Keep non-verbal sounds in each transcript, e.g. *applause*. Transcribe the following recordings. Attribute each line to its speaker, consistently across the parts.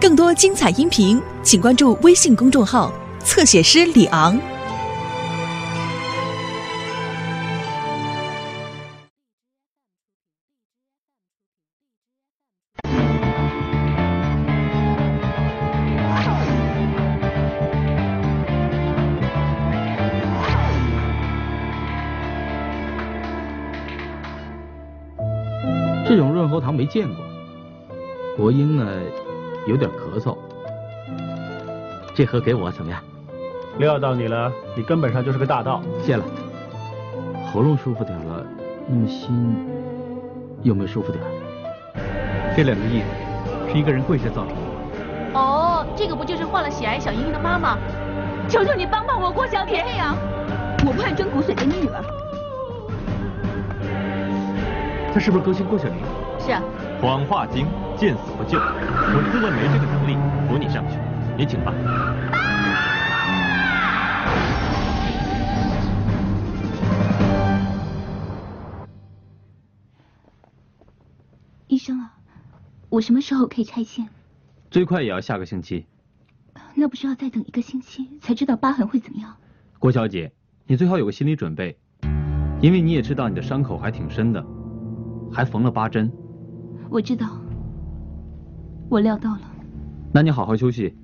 Speaker 1: 更多精彩音频，请关注微信公众号“侧写师李昂”。
Speaker 2: 这种润喉糖没见过。国英呢，有点咳嗽。
Speaker 3: 这盒给我怎么样？
Speaker 4: 料到你了，你根本上就是个大盗。
Speaker 2: 谢了。喉咙舒服点了，那么心有没有舒服点？
Speaker 5: 这两个印是一个人跪下造成的。
Speaker 6: 哦，这个不就是患了血癌小莹莹的妈妈？求求你帮帮我，郭小铁呀！我不会捐骨髓给你女儿。
Speaker 5: 他是不是歌星郭小玲？
Speaker 6: 是啊。
Speaker 7: 谎话精，见死不救。我自问没这个能力，扶你上去，你请吧。
Speaker 6: 医生啊，我什么时候可以拆线？
Speaker 7: 最快也要下个星期。
Speaker 6: 那不是要再等一个星期才知道疤痕会怎么样？
Speaker 7: 郭小姐，你最好有个心理准备，因为你也知道你的伤口还挺深的，还缝了八针。
Speaker 6: 我知道，我料到了。
Speaker 7: 那你好好休息。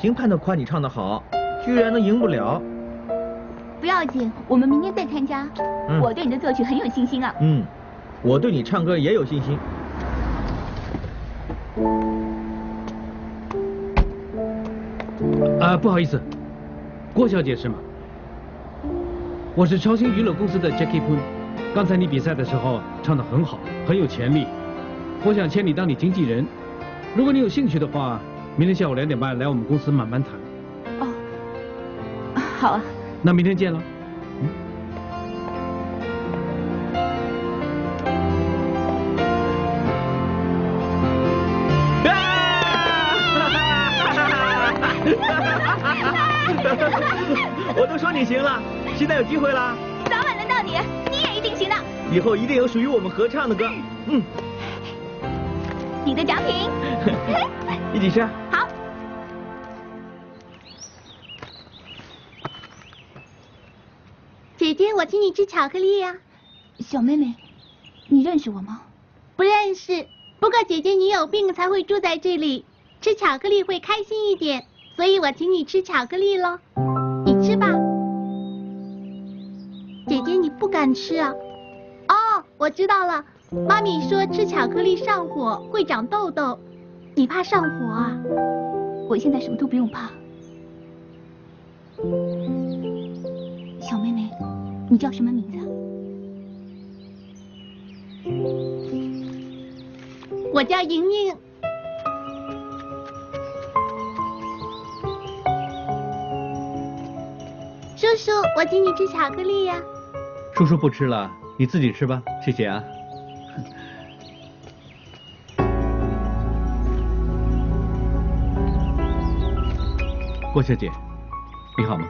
Speaker 3: 评判都夸你唱得好，居然都赢不了。
Speaker 6: 不要紧，我们明天再参加。
Speaker 3: 嗯
Speaker 6: 我对你的作曲很有信心啊。
Speaker 3: 嗯，我对你唱歌也有信心。
Speaker 5: 啊，不好意思，郭小姐是吗？我是超星娱乐公司的 Jackie Poon。刚才你比赛的时候唱得很好，很有潜力。我想签你当你经纪人。如果你有兴趣的话，明天下午两点半来我们公司慢慢谈。
Speaker 6: 哦，好啊。
Speaker 5: 那明天见了。*laughs*
Speaker 3: 我都说你行了，现在有机会了！
Speaker 6: 早晚轮到你，你也一定行的。
Speaker 3: 以后一定有属于我们合唱的歌。嗯，
Speaker 6: 你的奖品。*laughs*
Speaker 3: 一起吃。
Speaker 6: 好。
Speaker 8: 姐姐，我请你吃巧克力呀、
Speaker 6: 小妹妹，你认识我吗？
Speaker 8: 不认识。不过姐姐你有病才会住在这里，吃巧克力会开心一点，所以我请你吃巧克力喽。你吃吧。姐姐你不敢吃啊？哦，我知道了。妈咪说吃巧克力上火会长痘痘，你怕上火啊？
Speaker 6: 我现在什么都不用怕。小妹妹，你叫什么名字啊？
Speaker 8: 我叫莹莹。叔叔，我请你吃巧克力呀、
Speaker 5: 叔叔不吃了，你自己吃吧，谢谢啊。郭小姐，你好吗？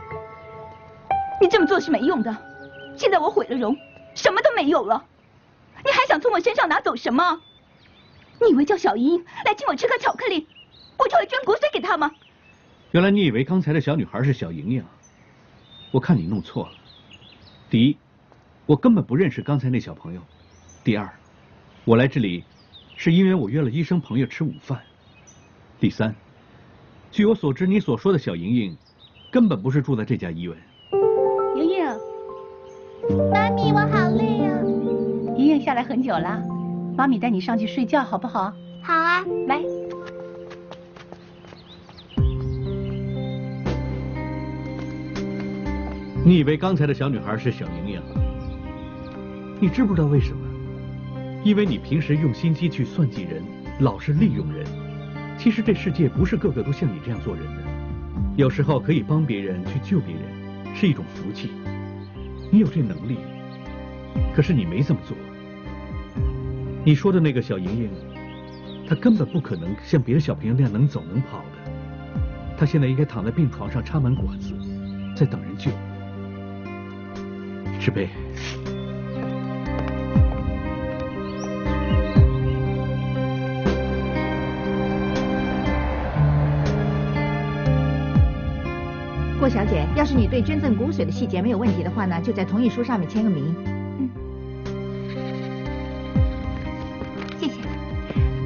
Speaker 6: 你这么做是没用的。现在我毁了容，什么都没有了，你还想从我身上拿走什么？你以为叫小莹莹来请我吃颗巧克力，我就会捐骨髓给她吗？
Speaker 5: 原来你以为刚才的小女孩是小莹莹，我看你弄错了。第一，我根本不认识刚才那小朋友；第二，我来这里是因为我约了医生朋友吃午饭；第三，据我所知，你所说的小莹莹根本不是住在这家医院。
Speaker 6: 莹莹，
Speaker 8: 妈咪，我好累啊。
Speaker 6: 莹莹下来很久了，妈咪带你上去睡觉好不好？
Speaker 8: 好啊，
Speaker 6: 来。
Speaker 5: 你以为刚才的小女孩是小莹莹？你知不知道为什么？因为你平时用心机去算计人，老是利用人。其实这世界不是个个都像你这样做人的。有时候可以帮别人去救别人，是一种福气。你有这能力，可是你没这么做。你说的那个小莹莹，她根本不可能像别的小朋友那样能走能跑的。她现在应该躺在病床上插满管子，在等人救。石贝，
Speaker 9: 郭小姐，要是你对捐赠骨髓的细节没有问题的话呢，就在同意书上面签个名。
Speaker 6: 嗯，谢谢。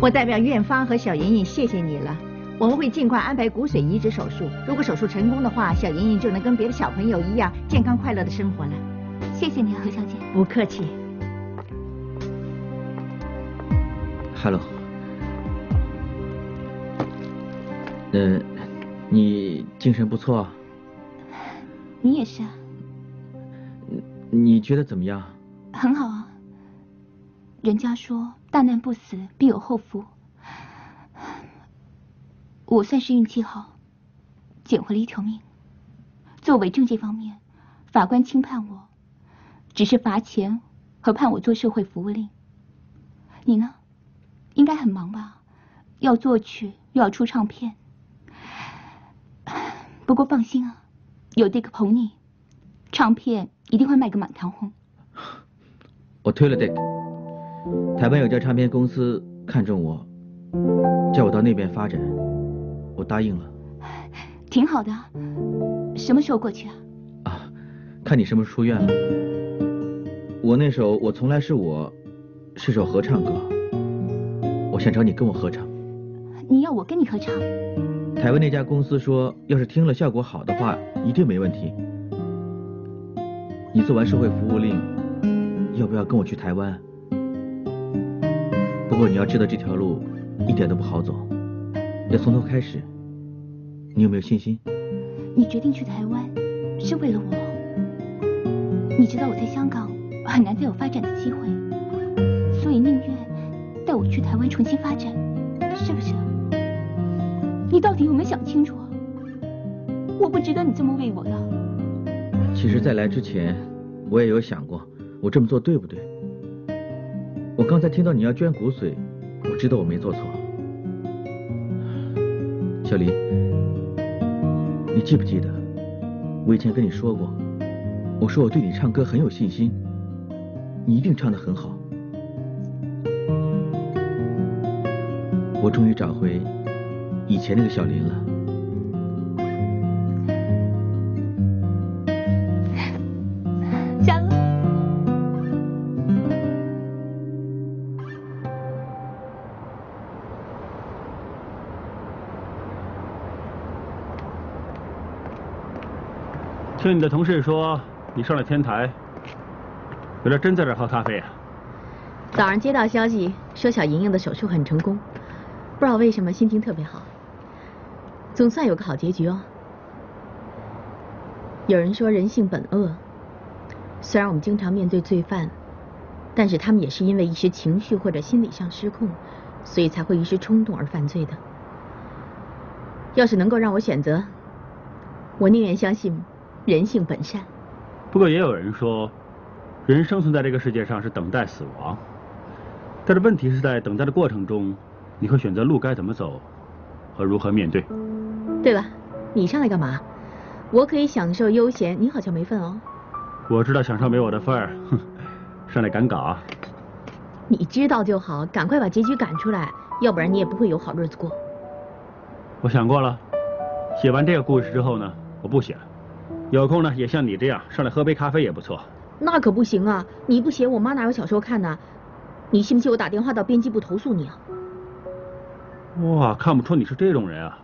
Speaker 9: 我代表院方和小莹莹谢谢你了。我们会尽快安排骨髓移植手术。如果手术成功的话，小莹莹就能跟别的小朋友一样健康快乐的生活了。
Speaker 6: 谢谢你，何小姐。
Speaker 9: 不客气。
Speaker 3: Hello，呃，你精神不错，
Speaker 6: 你也是啊，
Speaker 3: 你觉得怎么样？
Speaker 6: 很好啊。人家说大难不死，必有后福。我算是运气好，捡回了一条命。作为政界方面，法官轻判我，只是罚钱和判我做社会服务令。你呢？应该很忙吧？要作曲，又要出唱片。不过放心啊，有 Dick 捧你，唱片一定会卖个满堂红。
Speaker 3: 我推了 Dick，台湾有家唱片公司看中我，叫我到那边发展，我答应了。
Speaker 6: 挺好的，什么时候过去啊？
Speaker 3: 啊，看你什么时候出院了。我那首《我从来是我》是首合唱歌。我想找你跟我合唱。
Speaker 6: 你要我跟你合唱？
Speaker 3: 台湾那家公司说，要是听了效果好的话，一定没问题。你做完社会服务令，要不要跟我去台湾？不过你要知道这条路一点都不好走，要从头开始。你有没有信心？
Speaker 6: 你决定去台湾是为了我。你知道我在香港很难再有发展的机会，所以宁愿。带我去台湾重新发展，是不是？你到底有没有想清楚？我不值得你这么为我的。
Speaker 3: 其实，在来之前，我也有想过，我这么做对不对？我刚才听到你要捐骨髓，我知道我没做错。小林，你记不记得，我以前跟你说过，我说我对你唱歌很有信心，你一定唱得很好。我终于找回以前那个小林了。
Speaker 6: 下了。
Speaker 4: 听你的同事说你上了天台，原来真在这喝咖啡啊？
Speaker 9: 早上接到消息说小莹莹的手术很成功。不知道为什么心情特别好，总算有个好结局哦。有人说人性本恶，虽然我们经常面对罪犯，但是他们也是因为一时情绪或者心理上失控，所以才会一时冲动而犯罪的。要是能够让我选择，我宁愿相信人性本善。
Speaker 4: 不过也有人说，人生存在这个世界上是等待死亡，但是问题是在等待的过程中。你会选择路该怎么走，和如何面对？
Speaker 9: 对了，你上来干嘛？我可以享受悠闲，你好像没份哦。
Speaker 4: 我知道享受没我的份儿，哼，*laughs* 上来赶稿。
Speaker 9: 你知道就好，赶快把结局赶出来，要不然你也不会有好日子过。
Speaker 4: 我想过了，写完这个故事之后呢，我不写了。有空呢，也像你这样上来喝杯咖啡也不错。
Speaker 9: 那可不行啊！你不写，我妈哪有小说看呢？你信不信我打电话到编辑部投诉你啊？
Speaker 4: 哇，看不出你是这种人啊！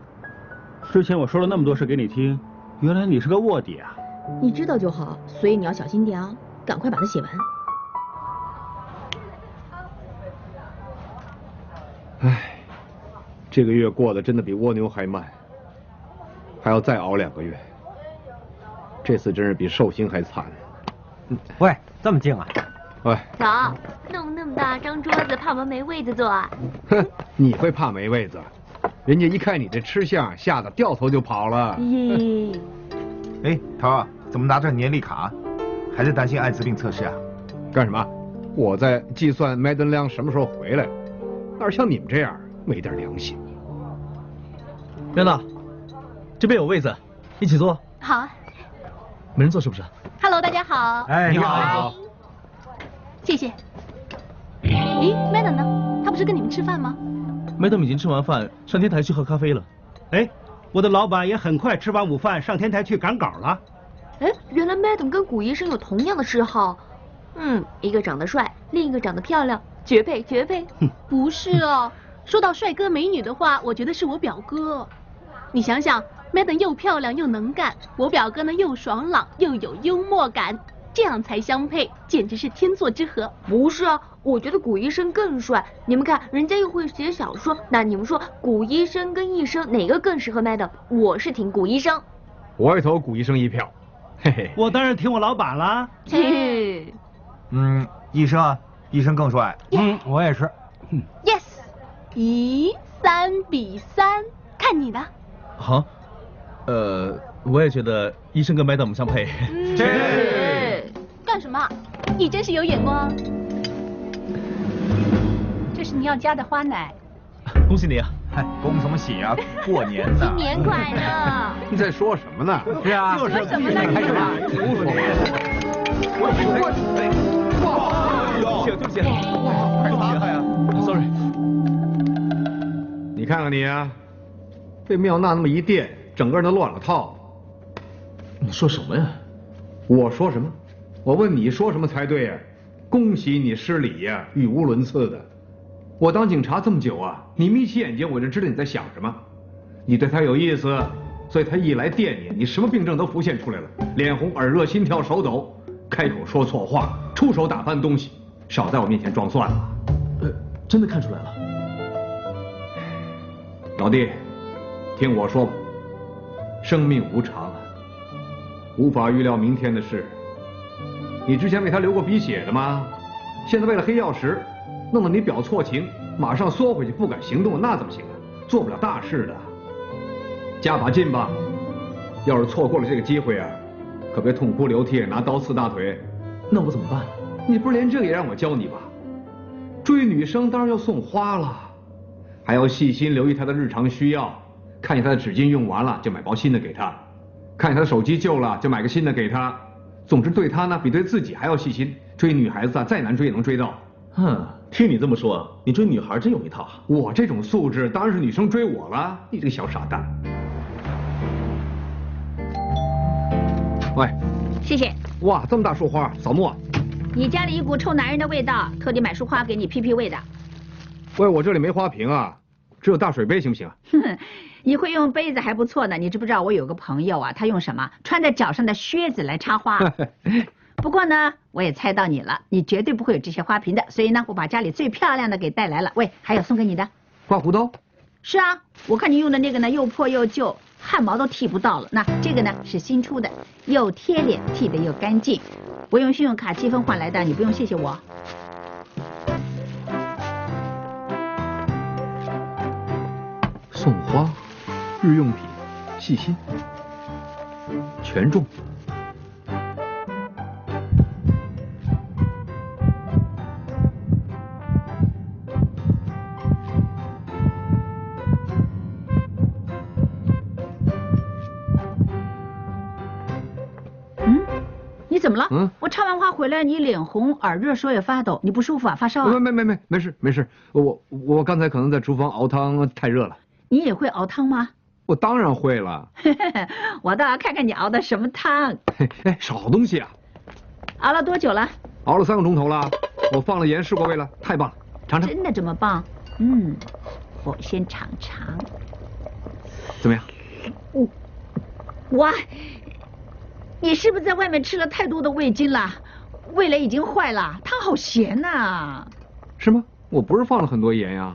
Speaker 4: 之前我说了那么多事给你听，原来你是个卧底啊！
Speaker 9: 你知道就好，所以你要小心点啊，赶快把它写完。
Speaker 10: 哎，这个月过得真的比蜗牛还慢，还要再熬两个月。这次真是比寿星还惨。
Speaker 11: 喂，这么静啊？
Speaker 10: 喂，
Speaker 12: 走，弄那么大张桌子，怕我们没位子坐啊？
Speaker 10: 哼，你会怕没位子？人家一看你这吃相，吓得掉头就跑了。
Speaker 12: 咦，
Speaker 13: 哎，头儿，怎么拿着年历卡？还在担心艾滋病测试啊？
Speaker 10: 干什么？我在计算麦登亮什么时候回来。哪像你们这样没点良心？
Speaker 3: 亮子，这边有位子，一起坐。
Speaker 14: 好。
Speaker 3: 没人坐是不是
Speaker 14: ？Hello，大家好。
Speaker 13: 哎，你好。
Speaker 14: 谢谢。咦，Madam 呢？她不是跟你们吃饭吗
Speaker 3: ？Madam 已经吃完饭，上天台去喝咖啡了。
Speaker 5: 哎，我的老板也很快吃完午饭上天台去赶稿了。
Speaker 12: 哎，原来 Madam 跟古医生有同样的嗜好。嗯，一个长得帅，另一个长得漂亮。绝配，绝配！
Speaker 14: 不是哦，说到帅哥美女的话，我觉得是我表哥。你想想，Madam 又漂亮又能干，我表哥呢又爽朗又有幽默感，这样才相配，简直是天作之合。
Speaker 12: 不是啊，我觉得古医生更帅。你们看，人家又会写小说，那你们说古医生跟医生哪个更适合 Madam？我是挺古医生。
Speaker 10: 我也投古医生一票。嘿嘿，
Speaker 5: 我当然听我老板啦。
Speaker 12: 嘿，
Speaker 13: 嗯，医生啊。医生更帅，
Speaker 11: 嗯，我也是。
Speaker 14: Yes，咦，三比三，看你的。
Speaker 3: 好，呃，我也觉得医生跟 Madam 相配。
Speaker 14: 是。干什么？你真是有眼光。这是你要加的花奶。*laughs*
Speaker 3: 恭喜你啊！
Speaker 13: 嗨，恭什么喜啊？*laughs* 过年呢。
Speaker 14: 新年快乐。*laughs*
Speaker 10: 你在说什么呢？
Speaker 13: 是啊。
Speaker 14: 说什么呢？
Speaker 13: 开始吧。
Speaker 3: 对不起，快擦开呀！Sorry。
Speaker 10: 你看看你啊，被妙娜那么一电，整个人都乱了套。
Speaker 3: 你说什么呀？
Speaker 10: 我说什么？我问你说什么才对呀？恭喜你失礼呀，语无伦次的。我当警察这么久啊，你眯起眼睛我就知道你在想什么。你对他有意思，所以他一来电你，你什么病症都浮现出来了，脸红、耳热、心跳、手抖，开口说错话，出手打翻东西。少在我面前装蒜了，
Speaker 3: 呃，真的看出来了。
Speaker 10: 老弟，听我说吧，生命无常啊，无法预料明天的事。你之前为他流过鼻血的吗？现在为了黑曜石，弄得你表错情，马上缩回去不敢行动，那怎么行啊？做不了大事的。加把劲吧，要是错过了这个机会啊，可别痛哭流涕，拿刀刺大腿。
Speaker 3: 那我怎么办？
Speaker 10: 你不是连这个也让我教你吧？追女生当然要送花了，还要细心留意她的日常需要，看见她的纸巾用完了就买包新的给她，看见她的手机旧了就买个新的给她。总之对她呢比对自己还要细心。追女孩子啊，再难追也能追到。
Speaker 3: 哼，听你这么说，你追女孩真有一套。
Speaker 10: 我这种素质当然是女生追我了。你这个小傻蛋。喂，
Speaker 15: 谢谢。
Speaker 10: 哇，这么大束花，扫墓。
Speaker 15: 你家里一股臭男人的味道，特地买束花给你辟辟味的。
Speaker 10: 喂，我这里没花瓶啊，只有大水杯，行不行？
Speaker 15: 哼，*laughs* 你会用杯子还不错呢。你知不知道我有个朋友啊，他用什么穿在脚上的靴子来插花？*laughs* 不过呢，我也猜到你了，你绝对不会有这些花瓶的。所以呢，我把家里最漂亮的给带来了。喂，还有送给你的
Speaker 10: 刮胡刀。
Speaker 15: 是啊，我看你用的那个呢，又破又旧，汗毛都剃不到了。那这个呢是新出的，又贴脸，剃得又干净。我用信用卡积分换来的，你不用谢谢我。
Speaker 10: 送花，日用品，细心，全中。
Speaker 15: 怎么了？嗯，我插完花回来，你脸红耳热，手也发抖，你不舒服啊？发烧啊？
Speaker 10: 没没没没，没事没事。我我刚才可能在厨房熬汤太热了。
Speaker 15: 你也会熬汤吗？
Speaker 10: 我当然会了。*laughs*
Speaker 15: 我倒要看看你熬的什么汤。*laughs*
Speaker 10: 哎，少东西啊！
Speaker 15: 熬了多久了？
Speaker 10: 熬了三个钟头了。我放了盐试过味了，太棒了，尝尝。
Speaker 15: 真的这么棒？嗯，我先尝尝。
Speaker 10: 怎么样？
Speaker 15: 哇！你是不是在外面吃了太多的味精了？味蕾已经坏了，汤好咸呐、
Speaker 10: 是吗？我不是放了很多盐呀。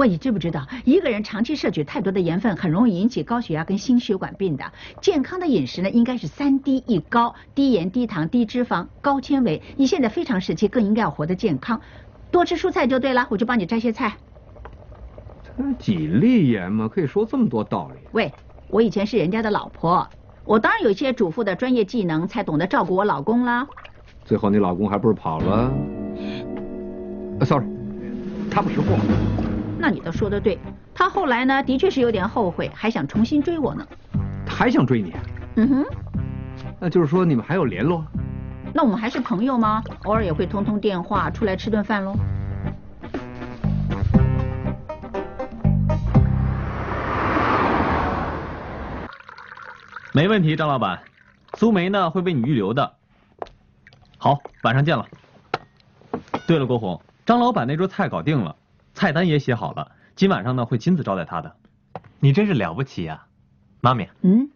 Speaker 15: 喂，你知不知道，一个人长期摄取太多的盐分，很容易引起高血压跟心血管病的。健康的饮食呢，应该是三低一高：低盐、低糖、低脂肪、高纤维。你现在非常时期，更应该要活得健康，多吃蔬菜就对了。我就帮你摘些菜。
Speaker 10: 这几粒盐嘛，可以说这么多道理。
Speaker 15: 喂，我以前是人家的老婆，我当然有一些主妇的专业技能，才懂得照顾我老公啦。
Speaker 10: 最后你老公还不是跑了？呃 sorry，他不识货。
Speaker 15: 那你倒说的对，他后来呢，的确是有点后悔，还想重新追我呢。
Speaker 10: 他还想追你？
Speaker 15: 嗯哼，
Speaker 10: 那就是说你们还有联络？
Speaker 15: 那我们还是朋友吗？偶尔也会通通电话，出来吃顿饭喽。
Speaker 7: 没问题，张老板，苏梅呢会为你预留的。好，晚上见了。对了，郭红，张老板那桌菜搞定了，菜单也写好了，今晚上呢会亲自招待他的。
Speaker 16: 你真是了不起啊，妈咪。
Speaker 15: 嗯，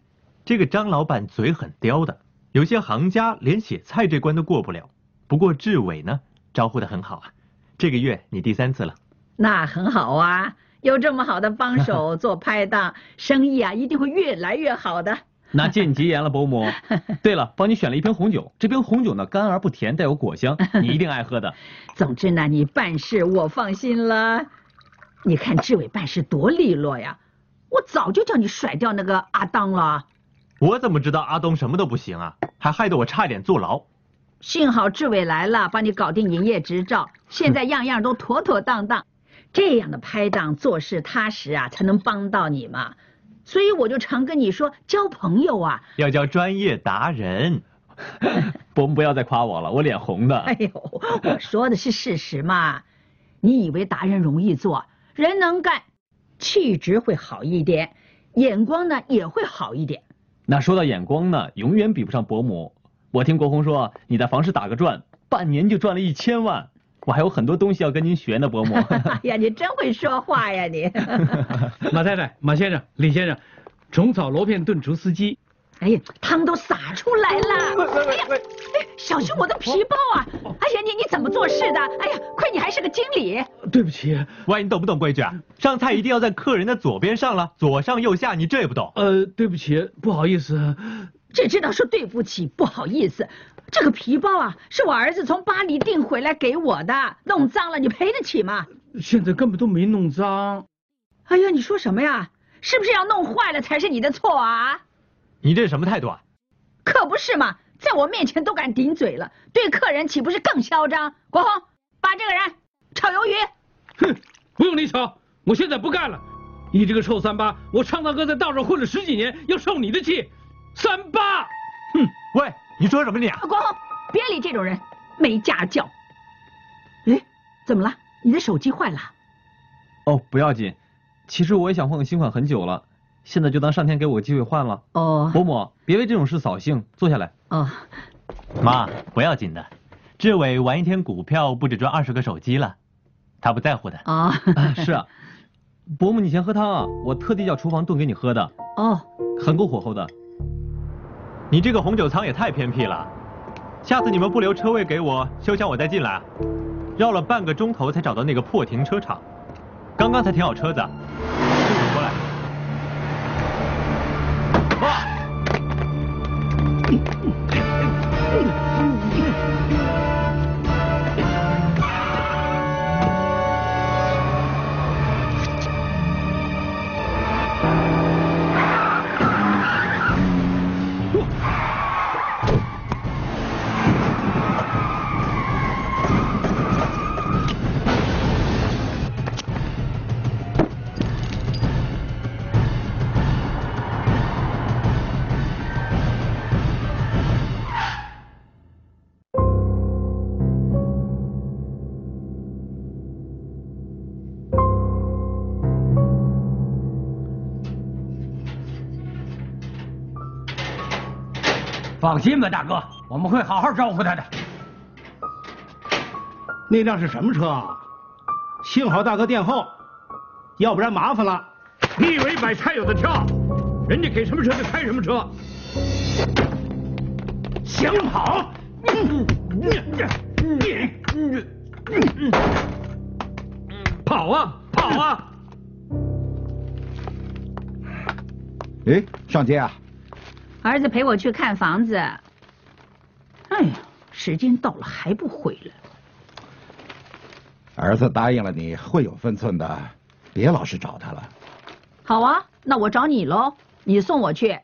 Speaker 16: 这个张老板嘴很刁的，有些行家连写菜这关都过不了。不过志伟呢，招呼的很好啊。这个月你第三次了。
Speaker 15: 那很好啊，有这么好的帮手 *laughs* 做拍档，生意啊一定会越来越好的。
Speaker 7: 那借你吉言了，伯母。*laughs* 对了，帮你选了一瓶红酒，这瓶红酒呢干而不甜，带有果香，你一定爱喝的。*laughs*
Speaker 15: 总之呢，你办事我放心了。你看志伟办事多利落呀，我早就叫你甩掉那个阿当了。
Speaker 16: 我怎么知道阿东什么都不行啊？还害得我差点坐牢。
Speaker 15: 幸好志伟来了，帮你搞定营业执照，现在样样都妥妥当当。这样的拍档做事踏实啊，才能帮到你嘛。所以我就常跟你说，交朋友啊，
Speaker 16: 要交专业达人。*laughs*
Speaker 7: 伯母不要再夸我了，我脸红的。
Speaker 15: 哎呦，我说的是事实嘛。你以为达人容易做，人能干，气质会好一点，眼光呢也会好一点。
Speaker 7: 那说到眼光呢，永远比不上伯母。我听国红说你在房市打个转，半年就赚了一千万。我还有很多东西要跟您学呢，伯母。*laughs* *laughs*
Speaker 15: 哎呀，你真会说话呀你！*laughs*
Speaker 17: 马太太、马先生、李先生，虫草螺片炖竹丝鸡。
Speaker 15: 哎呀，汤都洒出来了！哎呀，哎，小心我的皮包啊！哎呀，你你怎么做事的？哎呀，亏你还是个经理。
Speaker 17: 对不起，
Speaker 16: 喂，你懂不懂规矩啊？上菜一定要在客人的左边上了，左上右下，你这也不懂？
Speaker 17: 呃，对不起，不好意思。
Speaker 15: 只知道说对不起，不好意思。这个皮包啊，是我儿子从巴黎订回来给我的，弄脏了你赔得起吗？
Speaker 17: 现在根本都没弄脏。
Speaker 15: 哎呀，你说什么呀？是不是要弄坏了才是你的错啊？
Speaker 16: 你这是什么态度啊？
Speaker 15: 可不是嘛，在我面前都敢顶嘴了，对客人岂不是更嚣张？国红，把这个人炒鱿鱼。
Speaker 17: 哼，不用你炒，我现在不干了。你这个臭三八，我昌大哥在道上混了十几年，要受你的气。三八，
Speaker 16: 哼，喂，你说什么你啊？
Speaker 15: 国红，别理这种人，没家教。哎，怎么了？你的手机坏了？
Speaker 7: 哦，不要紧，其实我也想换个新款很久了，现在就当上天给我个机会换了。
Speaker 15: 哦，
Speaker 7: 伯母，别为这种事扫兴，坐下来。
Speaker 15: 哦，
Speaker 16: 妈，不要紧的，志伟玩一天股票不止赚二十个手机了，他不在乎的。
Speaker 15: 啊，
Speaker 7: 是啊，伯母你先喝汤啊，我特地叫厨房炖给你喝的。
Speaker 15: 哦，
Speaker 7: 很够火候的。
Speaker 16: 你这个红酒仓也太偏僻了，下次你们不留车位给我，休想我再进来。绕了半个钟头才找到那个破停车场，刚刚才停好车子，过来。*laughs*
Speaker 11: 放心吧，大哥，我们会好好招呼他的。
Speaker 18: 那辆是什么车啊？幸好大哥殿后，要不然麻烦了。
Speaker 17: 你以为买菜有的挑？人家给什么车就开什么车。想跑？
Speaker 18: 跑啊跑啊！
Speaker 13: 哎，上街啊？
Speaker 15: 儿子陪我去看房子。哎呀，时间到了还不回来。
Speaker 13: 儿子答应了你会有分寸的，别老是找他了。
Speaker 15: 好啊，那我找你喽，你送我去。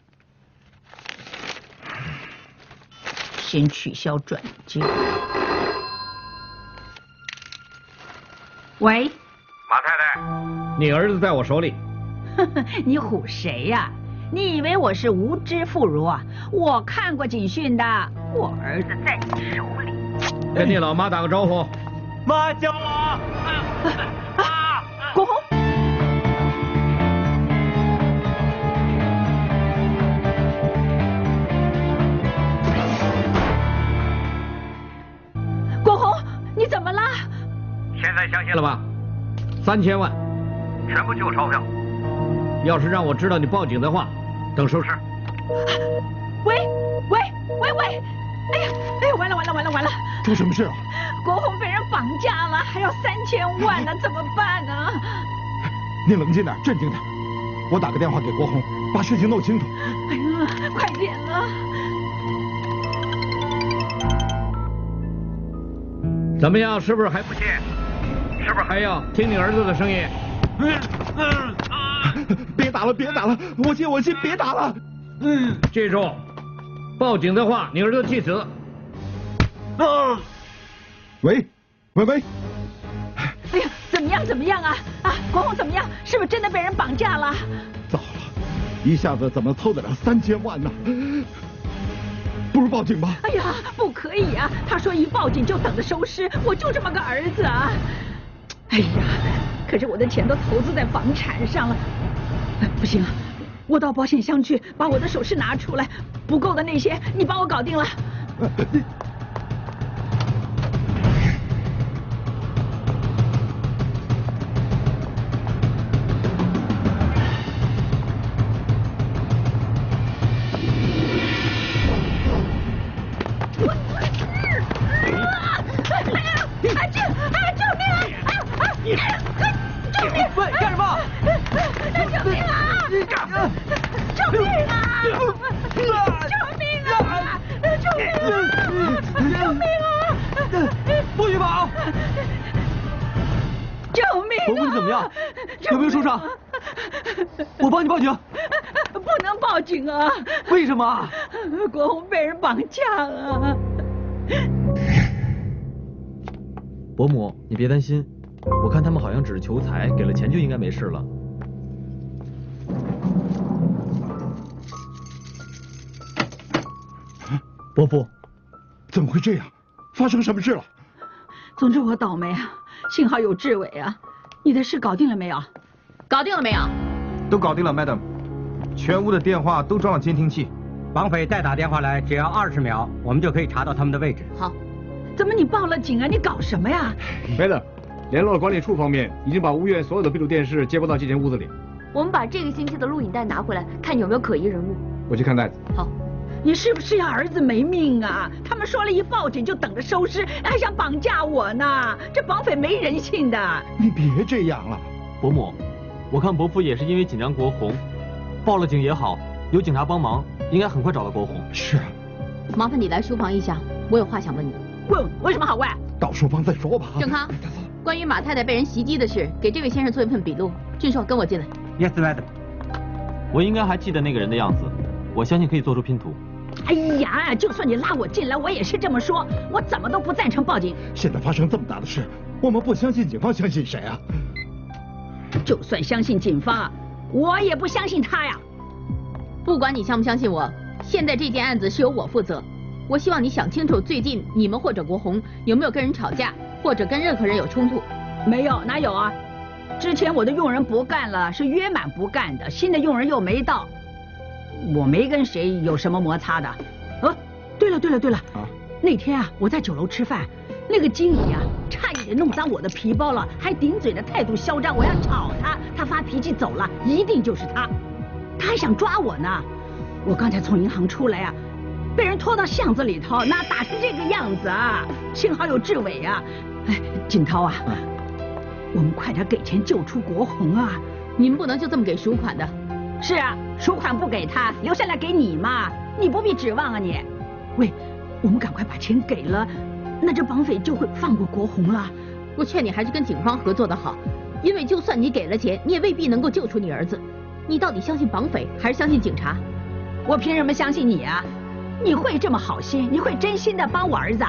Speaker 15: 先取消转接。喂，
Speaker 19: 马太太，
Speaker 18: 你儿子在我手里。*laughs*
Speaker 15: 你唬谁呀？你以为我是无知妇孺啊？我看过警讯的，我儿子在你手里。
Speaker 18: 跟你老妈打个招呼。
Speaker 20: 妈，叫我！
Speaker 15: 啊，国红。国红，你怎么了？
Speaker 19: 现在相信
Speaker 18: 了吧？三千万，
Speaker 19: 全部旧钞票。
Speaker 18: 要是让我知道你报警的话，等收拾。
Speaker 15: 喂喂喂喂！哎呀哎呀，完了完了完了完了！
Speaker 13: 出什么事了？
Speaker 15: 国红被人绑架了，还要三千万呢，怎么办呢？
Speaker 13: 你冷静点，镇静点。我打个电话给国红，把事情弄清楚。
Speaker 15: 哎呀，快点啊！
Speaker 18: 怎么样？是不是还不
Speaker 19: 信？是不是
Speaker 18: 还要听你儿子的声音？
Speaker 13: 别打了，别打了！我信我信，别打了。
Speaker 18: 嗯，记住，报警的话，你儿子气死。
Speaker 13: 啊！喂，喂喂！
Speaker 15: 哎呀，怎么样？怎么样啊？啊，国红怎么样？是不是真的被人绑架了？
Speaker 13: 糟了，一下子怎么凑得了三千万呢？不如报警吧。
Speaker 15: 哎呀，不可以啊！他说一报警就等着收尸，我就这么个儿子啊！哎呀，可是我的钱都投资在房产上了，不行，我到保险箱去把我的首饰拿出来，不够的那些你帮我搞定了。国红被人绑架了。*laughs*
Speaker 7: 伯母，你别担心，我看他们好像只是求财，给了钱就应该没事了。伯父，
Speaker 13: 怎么会这样？发生什么事了？
Speaker 15: 总之我倒霉啊，幸好有志伟啊。你的事搞定了没有？
Speaker 9: 搞定了没有？
Speaker 13: 都搞定了，Madam。全屋的电话都装了监听器，
Speaker 21: 绑匪再打电话来，只要二十秒，我们就可以查到他们的位置。
Speaker 9: 好。
Speaker 15: 怎么你报了警啊？你搞什么呀？*laughs*
Speaker 10: Madam，联络管理处方面已经把屋院所有的闭路电视接拨到这间屋子里。
Speaker 12: 我们把这个星期的录影带拿回来，看有没有可疑人物。
Speaker 10: 我去看袋子。
Speaker 12: 好。
Speaker 15: 你是不是要儿子没命啊？他们说了一报警就等着收尸，还想绑架我呢？这绑匪没人性的。
Speaker 13: 你别这样了，
Speaker 7: 伯母，我看伯父也是因为紧张国红，报了警也好，有警察帮忙，应该很快找到郭红。
Speaker 13: 是啊。
Speaker 9: 麻烦你来书房一下，我有话想问你。
Speaker 15: 问，为什么好问？
Speaker 13: 到书房再说吧。
Speaker 9: 郑康，关于马太太被人袭击的事，给这位先生做一份笔录。俊硕，跟我进来。
Speaker 21: Yes, madam。
Speaker 7: 我应该还记得那个人的样子，我相信可以做出拼图。
Speaker 15: 哎呀，就算你拉我进来，我也是这么说。我怎么都不赞成报警。
Speaker 13: 现在发生这么大的事，我们不相信警方，相信谁啊？
Speaker 15: 就算相信警方，我也不相信他呀。
Speaker 9: 不管你相不相信我，现在这件案子是由我负责。我希望你想清楚，最近你们或者国红有没有跟人吵架，或者跟任何人有冲突？
Speaker 15: 没有，哪有啊？之前我的佣人不干了，是约满不干的，新的佣人又没到。我没跟谁有什么摩擦的，啊，对了对了对了，啊，那天啊我在酒楼吃饭，那个经理啊差一点弄脏我的皮包了，还顶嘴的态度嚣张，我要吵他，他发脾气走了，一定就是他，他还想抓我呢。我刚才从银行出来啊，被被人拖到巷子里头，那打成这个样子啊！幸好有志伟啊！哎，锦涛啊，我们快点给钱救出国红啊！
Speaker 9: 你们不能就这么给赎款的。
Speaker 15: 是啊，赎款不给他，留下来给你嘛，你不必指望啊你。喂，我们赶快把钱给了，那这绑匪就会放过国红了。
Speaker 9: 我劝你还是跟警方合作的好，因为就算你给了钱，你也未必能够救出你儿子。你到底相信绑匪还是相信警察？
Speaker 15: 我凭什么相信你啊？你会这么好心？你会真心的帮我儿子？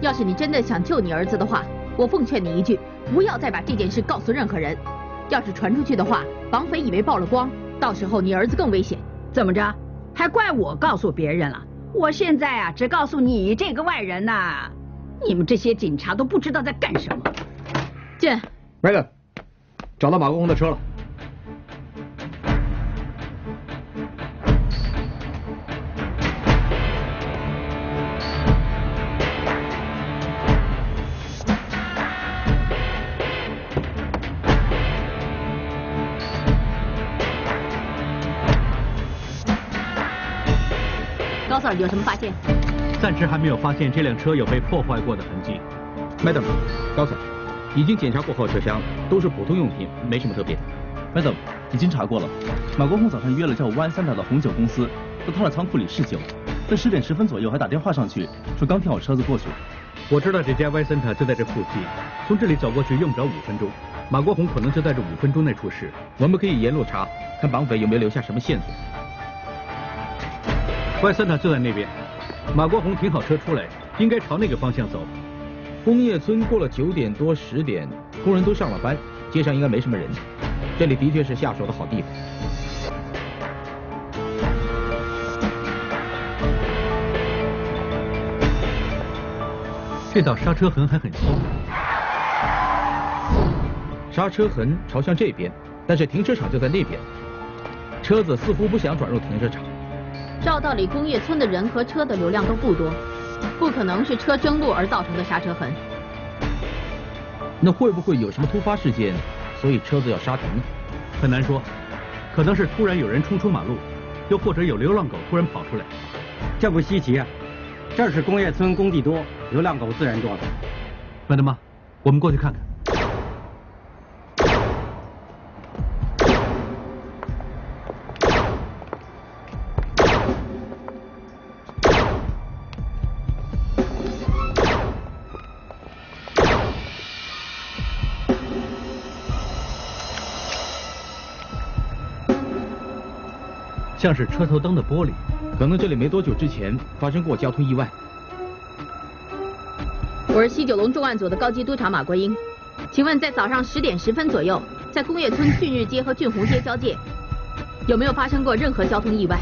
Speaker 9: 要是你真的想救你儿子的话，我奉劝你一句，不要再把这件事告诉任何人。要是传出去的话，绑匪以为曝了光，到时候你儿子更危险。
Speaker 15: 怎么着？还怪我告诉别人了？我现在啊，只告诉你这个外人呐。你们这些警察都不知道在干什么。
Speaker 9: 见。
Speaker 10: 麦登，找到马国红的车了。
Speaker 9: 有什么发现？
Speaker 5: 暂时还没有发现这辆车有被破坏过的痕迹。
Speaker 2: Madam，高 Sir，已经检查过后车厢，都是普通用品，没什么特别。
Speaker 7: Madam，已经查过了。马国红早上约了叫湾三岛的红酒公司，到他的仓库里试酒，在十点十分左右还打电话上去，说刚停好车子过去。
Speaker 5: 我知道这家 Y Center 就在这附近，从这里走过去用不着五分钟。马国红可能就在这五分钟内出事，
Speaker 2: 我们可以沿路查，看绑匪有没有留下什么线索。
Speaker 5: Y Center 就在那边，马国红停好车出来，应该朝那个方向走。
Speaker 2: 工业村过了九点多十点，工人都上了班，街上应该没什么人。这里的确是下手的好地方。
Speaker 5: 这道刹车痕还很细。
Speaker 2: 刹车痕朝向这边，但是停车场就在那边。车子似乎不想转入停车场。
Speaker 9: 照道理，工业村的人和车的流量都不多，不可能是车争路而造成的刹车痕。
Speaker 2: 那会不会有什么突发事件，所以车子要刹停呢？
Speaker 5: 很难说，可能是突然有人冲出马路，又或者有流浪狗突然跑出来。
Speaker 11: 这不稀奇啊，这是工业村工地多，流浪狗自然多了。
Speaker 5: 麦德妈，我们过去看看。像是车头灯的玻璃，
Speaker 2: 可能这里没多久之前发生过交通意外。
Speaker 9: 我是西九龙重案组的高级督察马国英，请问在早上十点十分左右，在工业村俊日街和俊宏街交界，有没有发生过任何交通意外？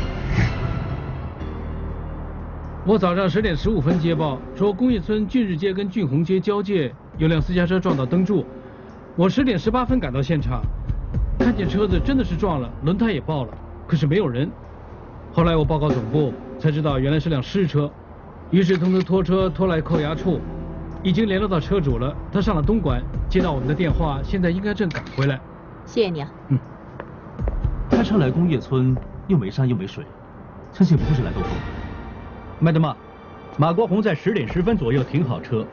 Speaker 17: 我早上十点十五分接报说，工业村俊日街跟俊宏街交界有辆私家车撞到灯柱。我十点十八分赶到现场，看见车子真的是撞了，轮胎也爆了。可是没有人。后来我报告总部，才知道原来是辆尸车。于是通知拖车拖来扣押处，已经联络到车主了。他上了东莞，接到我们的电话，现在应该正赶回来。
Speaker 9: 谢谢你啊。
Speaker 7: 嗯。开车来工业村，又没山又没水，相信不会是来兜风。
Speaker 5: 麦德玛，马国红在十点十分左右停好车，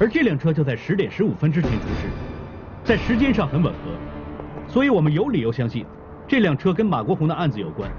Speaker 5: 而这辆车就在十点十五分之前出事，在时间上很吻合，所以我们有理由相信。这辆车跟马国红的案子有关。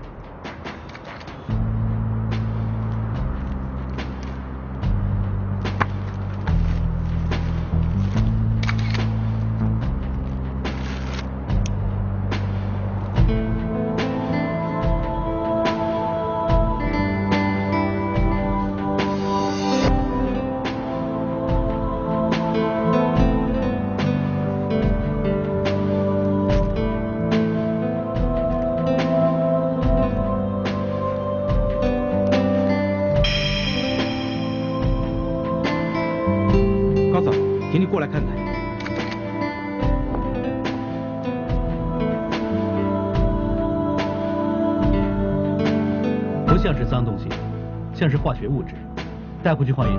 Speaker 5: 学物质，带回去化验。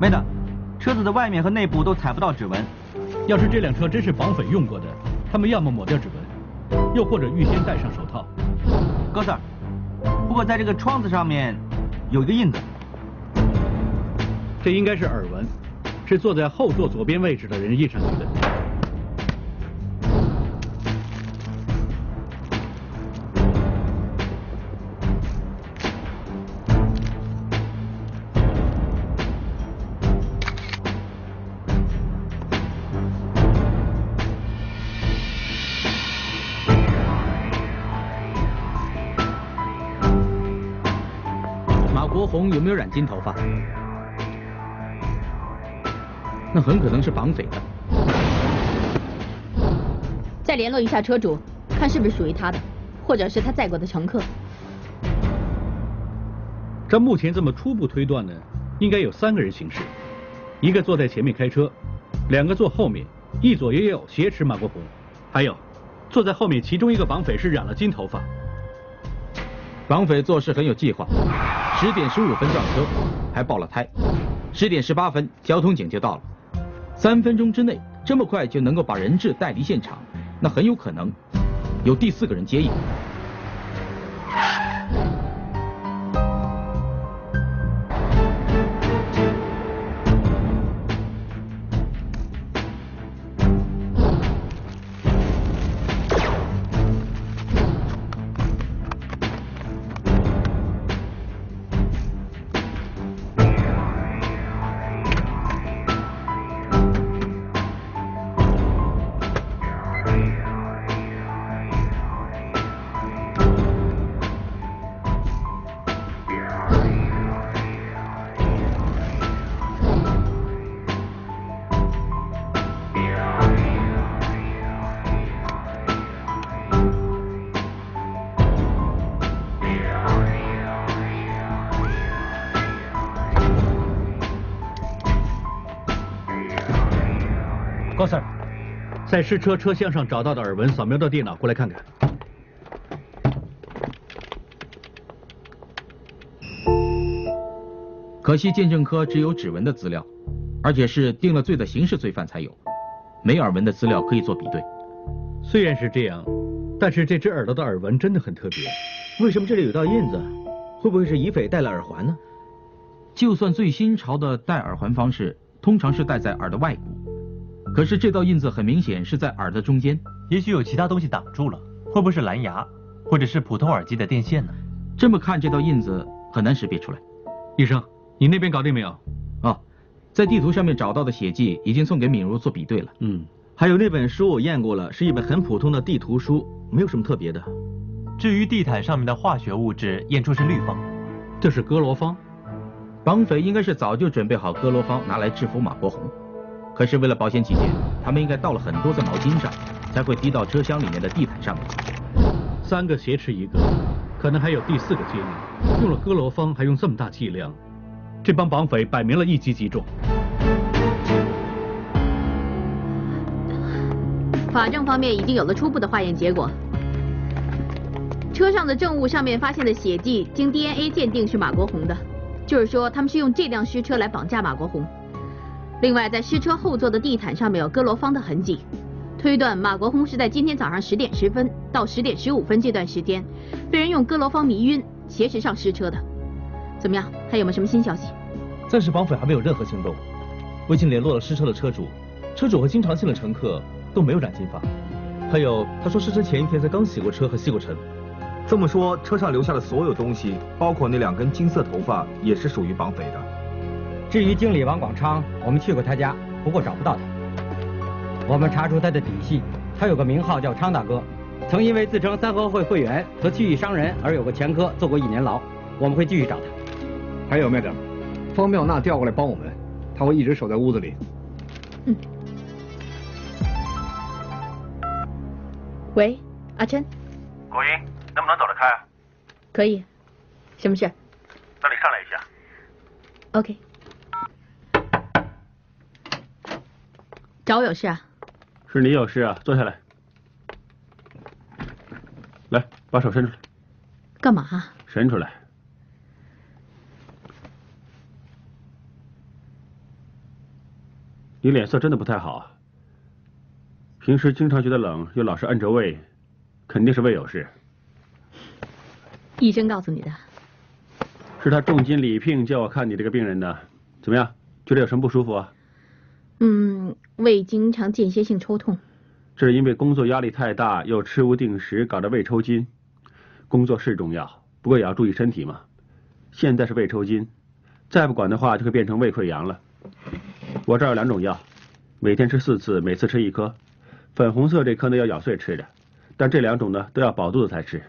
Speaker 11: 没的，车子的外面和内部都采不到指纹。
Speaker 5: 要是这辆车真是绑匪用过的，他们要么抹掉指纹，又或者预先戴上手套。
Speaker 3: 高 Sir，不过在这个窗子上面有一个印子，
Speaker 5: 这应该是耳纹，是坐在后座左边位置的人印上去的。
Speaker 2: 红有没有染金头发？那很可能是绑匪的。
Speaker 9: 再联络一下车主，看是不是属于他的，或者是他载过的乘客。
Speaker 5: 照目前这么初步推断呢，应该有三个人行事，一个坐在前面开车，两个坐后面，一左一右挟持马国红，还有坐在后面其中一个绑匪是染了金头发。
Speaker 2: 绑匪做事很有计划，十点十五分撞车，还爆了胎，十点十八分交通警就到了，三分钟之内这么快就能够把人质带离现场，那很有可能有第四个人接应。
Speaker 5: 在试车车厢上找到的耳纹扫描到电脑，过来看看。
Speaker 2: 可惜鉴证科只有指纹的资料，而且是定了罪的刑事罪犯才有，没耳纹的资料可以做比对。
Speaker 5: 虽然是这样，但是这只耳朵的耳纹真的很特别。
Speaker 3: 为什么这里有道印子？会不会是疑匪戴了耳环呢？
Speaker 2: 就算最新潮的戴耳环方式，通常是戴在耳的外部，可是这道印子很明显是在耳的中间。
Speaker 16: 也许有其他东西挡住了，会不会是蓝牙，或者是普通耳机的电线呢？
Speaker 2: 这么看，这道印子很难识别出来。
Speaker 5: 医生，你那边搞定没有？
Speaker 2: 哦，在地图上面找到的血迹已经送给敏如做比对了。
Speaker 5: 嗯，
Speaker 3: 还有那本书我验过了，是一本很普通的地图书，没有什么特别的。
Speaker 16: 至于地毯上面的化学物质，验出是氯方，
Speaker 5: 这是哥罗芳。
Speaker 2: 绑匪应该是早就准备好哥罗芳拿来制服马国红，可是为了保险起见，他们应该倒了很多在毛巾上，才会滴到车厢里面的地毯上面。
Speaker 5: 三个挟持一个，可能还有第四个接应，用了哥罗芳还用这么大剂量，这帮绑匪摆明了一击即中。
Speaker 9: 法证方面已经有了初步的化验结果，车上的证物上面发现的血迹经 DNA 鉴定是马国红的，就是说他们是用这辆尸车来绑架马国红。另外，在尸车后座的地毯上面有哥罗芳的痕迹，推断马国红是在今天早上十点十分到十点十五分这段时间，被人用哥罗芳迷晕，挟持上尸车的。怎么样？还有没有什么新消息？
Speaker 22: 暂时绑匪还没有任何行动，我已经联络了尸车的车主，车主和经常性的乘客都没有染金发，还有他说失车前一天才刚洗过车和吸过尘。
Speaker 10: 这么说，车上留下的所有东西，包括那两根金色头发，也是属于绑匪的。
Speaker 21: 至于经理王广昌，我们去过他家，不过找不到他。我们查出他的底细，他有个名号叫昌大哥，曾因为自称三合会会员和区域商人而有个前科，坐过一年牢。我们会继续找他。
Speaker 10: 还有麦德，方妙娜调过来帮我们，他会一直守在屋子里。
Speaker 9: 嗯。喂，阿琛。
Speaker 19: 国英，能不能走得开啊？
Speaker 9: 可以。什么事？
Speaker 19: 那你上来一下。
Speaker 9: OK。找我有事啊？
Speaker 4: 是你有事啊？坐下来。来，把手伸出来。
Speaker 9: 干嘛？
Speaker 4: 伸出来。你脸色真的不太好啊。平时经常觉得冷，又老是摁着胃，肯定是胃有事。
Speaker 9: 医生告诉你的。
Speaker 4: 是他重金礼聘叫我看你这个病人的，怎么样？觉得有什么不舒服啊？
Speaker 9: 嗯，胃经常间歇性抽痛。
Speaker 4: 这是因为工作压力太大，又吃无定时，搞得胃抽筋。工作是重要，不过也要注意身体嘛。现在是胃抽筋，再不管的话就会变成胃溃疡了。我这儿有两种药，每天吃四次，每次吃一颗。粉红色这颗呢要咬碎吃的，但这两种呢都要饱肚子才吃。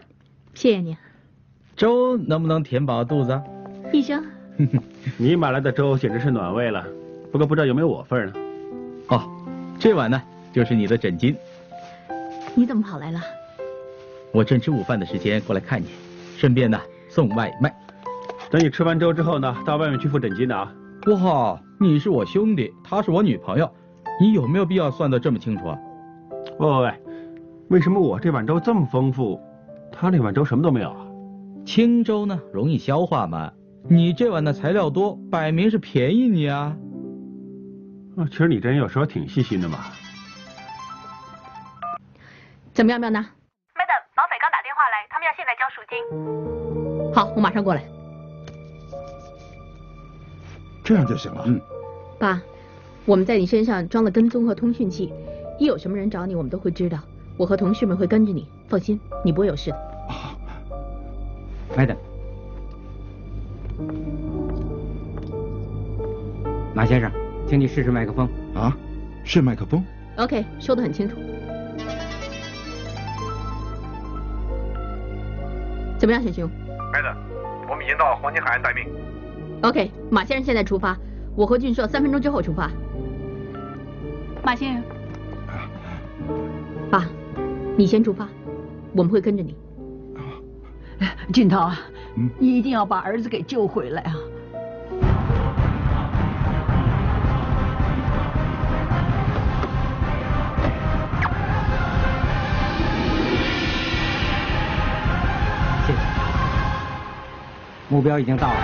Speaker 9: 谢谢你。
Speaker 2: 粥能不能填饱肚子？
Speaker 9: 医生，*laughs*
Speaker 4: 你买来的粥简直是暖胃了，不过不知道有没有我份呢？
Speaker 2: 哦，这碗呢就是你的枕巾。
Speaker 9: 你怎么跑来了？
Speaker 2: 我正吃午饭的时间过来看你，顺便呢送外卖。
Speaker 4: 等你吃完粥之后呢，到外面去付枕巾的啊。
Speaker 2: 哇，你是我兄弟，她是我女朋友，你有没有必要算得这么清楚啊？
Speaker 4: 喂喂喂，为什么我这碗粥这么丰富，他那碗粥什么都没有啊？
Speaker 2: 清粥呢容易消化嘛，你这碗的材料多，摆明是便宜你啊。
Speaker 4: 啊，其实你这人有时候挺细心的嘛。
Speaker 9: 怎么样，妙娜
Speaker 14: ？Madam，绑匪刚打电话来，他们要现在交赎金。
Speaker 9: 好，我马上过来。
Speaker 13: 这样就行了。
Speaker 9: 嗯。爸，我们在你身上装了跟踪和通讯器，一有什么人找你，我们都会知道。我和同事们会跟着你，放心，你不会有事的。
Speaker 21: Madam，马先生，请你试试麦克风。
Speaker 13: 啊，是麦克风
Speaker 9: ？OK，说的很清楚。怎么样，小熊
Speaker 10: ？Madam，我们已经到黄金海岸待命。
Speaker 9: OK，马先生现在出发，我和俊硕三分钟之后出发。
Speaker 6: 马先生。
Speaker 9: 爸，你先出发，我们会跟着你。
Speaker 15: 俊涛，你一定要把儿子给救回来啊！
Speaker 21: 目标已经到了。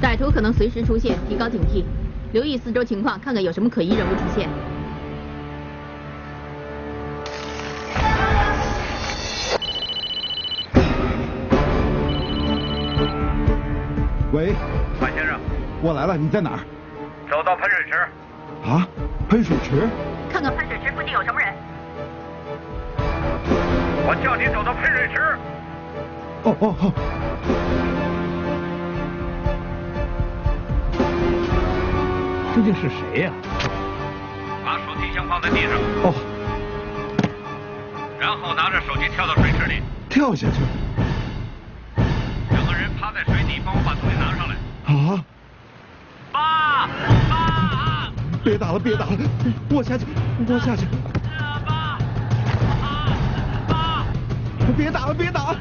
Speaker 9: 歹徒可能随时出现，提高警惕，留意四周情况，看看有什么可疑人物出现。
Speaker 13: 我来了，你在哪儿？
Speaker 10: 走到喷水池。
Speaker 13: 啊，喷水池？
Speaker 14: 看看喷水池附近有什么人。
Speaker 10: 我叫你走到喷水池。
Speaker 13: 哦哦哦。
Speaker 18: 究竟是谁呀？
Speaker 10: 把手提箱放在地上。
Speaker 13: 哦。
Speaker 10: 然后拿着手机跳到水池里。
Speaker 13: 跳下去。
Speaker 10: 两个人趴在水底，帮我把东西拿上来。
Speaker 13: 啊！别打了，别打了！我下去，我下去。
Speaker 10: 爸！爸！
Speaker 13: 别打了，别打！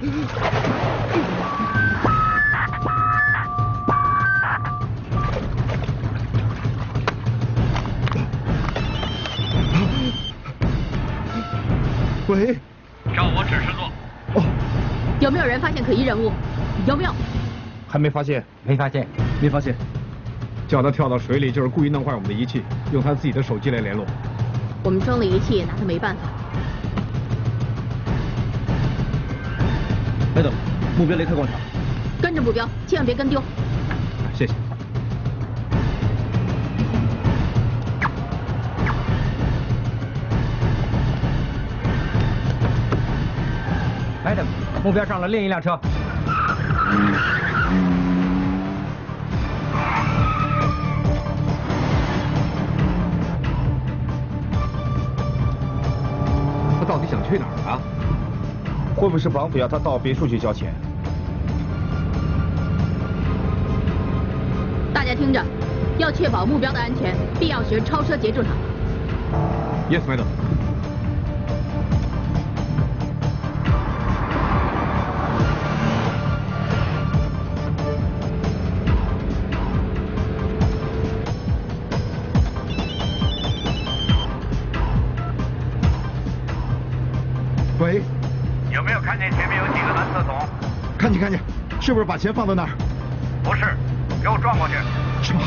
Speaker 13: 喂，
Speaker 10: 照我指示做。
Speaker 13: 哦，
Speaker 9: 有没有人发现可疑人物？有没有？
Speaker 10: 还没发现，
Speaker 21: 没发现，
Speaker 10: 没发现。叫他跳到水里，就是故意弄坏我们的仪器，用他自己的手机来联络。
Speaker 9: 我们装了仪器也，拿他没办法。
Speaker 22: 麦等，目标雷克广场。
Speaker 9: 跟着目标，千万别跟丢。
Speaker 10: 谢谢。
Speaker 21: 目标上了另一辆车。
Speaker 10: 啊？会不会是绑匪要他到别处去交钱？
Speaker 9: 大家听着，要确保目标的安全，必要时超车截住他。
Speaker 10: Yes, madam.
Speaker 13: 是不是把钱放到那儿？
Speaker 19: 不是，给我撞过去。
Speaker 13: 什么？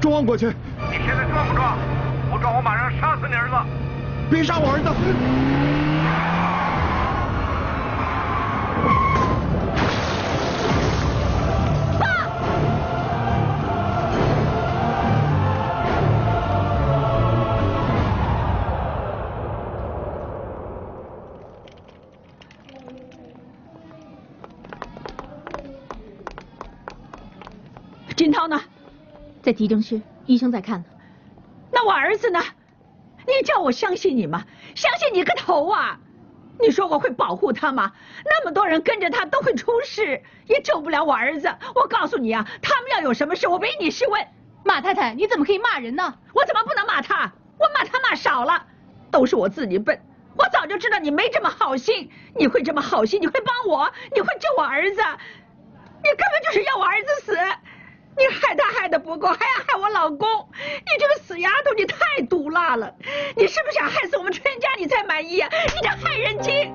Speaker 13: 撞过去？
Speaker 19: 你现在撞不撞？不撞，我马上杀死你儿子！
Speaker 13: 别杀我儿子！
Speaker 9: 在急诊室，医生在看呢。
Speaker 15: 那我儿子呢？你叫我相信你吗？相信你个头啊！你说我会保护他吗？那么多人跟着他都会出事，也救不了我儿子。我告诉你啊，他们要有什么事，我唯你是问。
Speaker 14: 马太太，你怎么可以骂人呢？
Speaker 15: 我怎么不能骂他？我骂他骂少了，都是我自己笨。我早就知道你没这么好心，你会这么好心，你会帮我，你会救我儿子，你根本就是要我儿子死。你害他害的不够，还要害我老公！你这个死丫头，你太毒辣了！你是不是想害死我们全家，你才满意啊？你这害人精！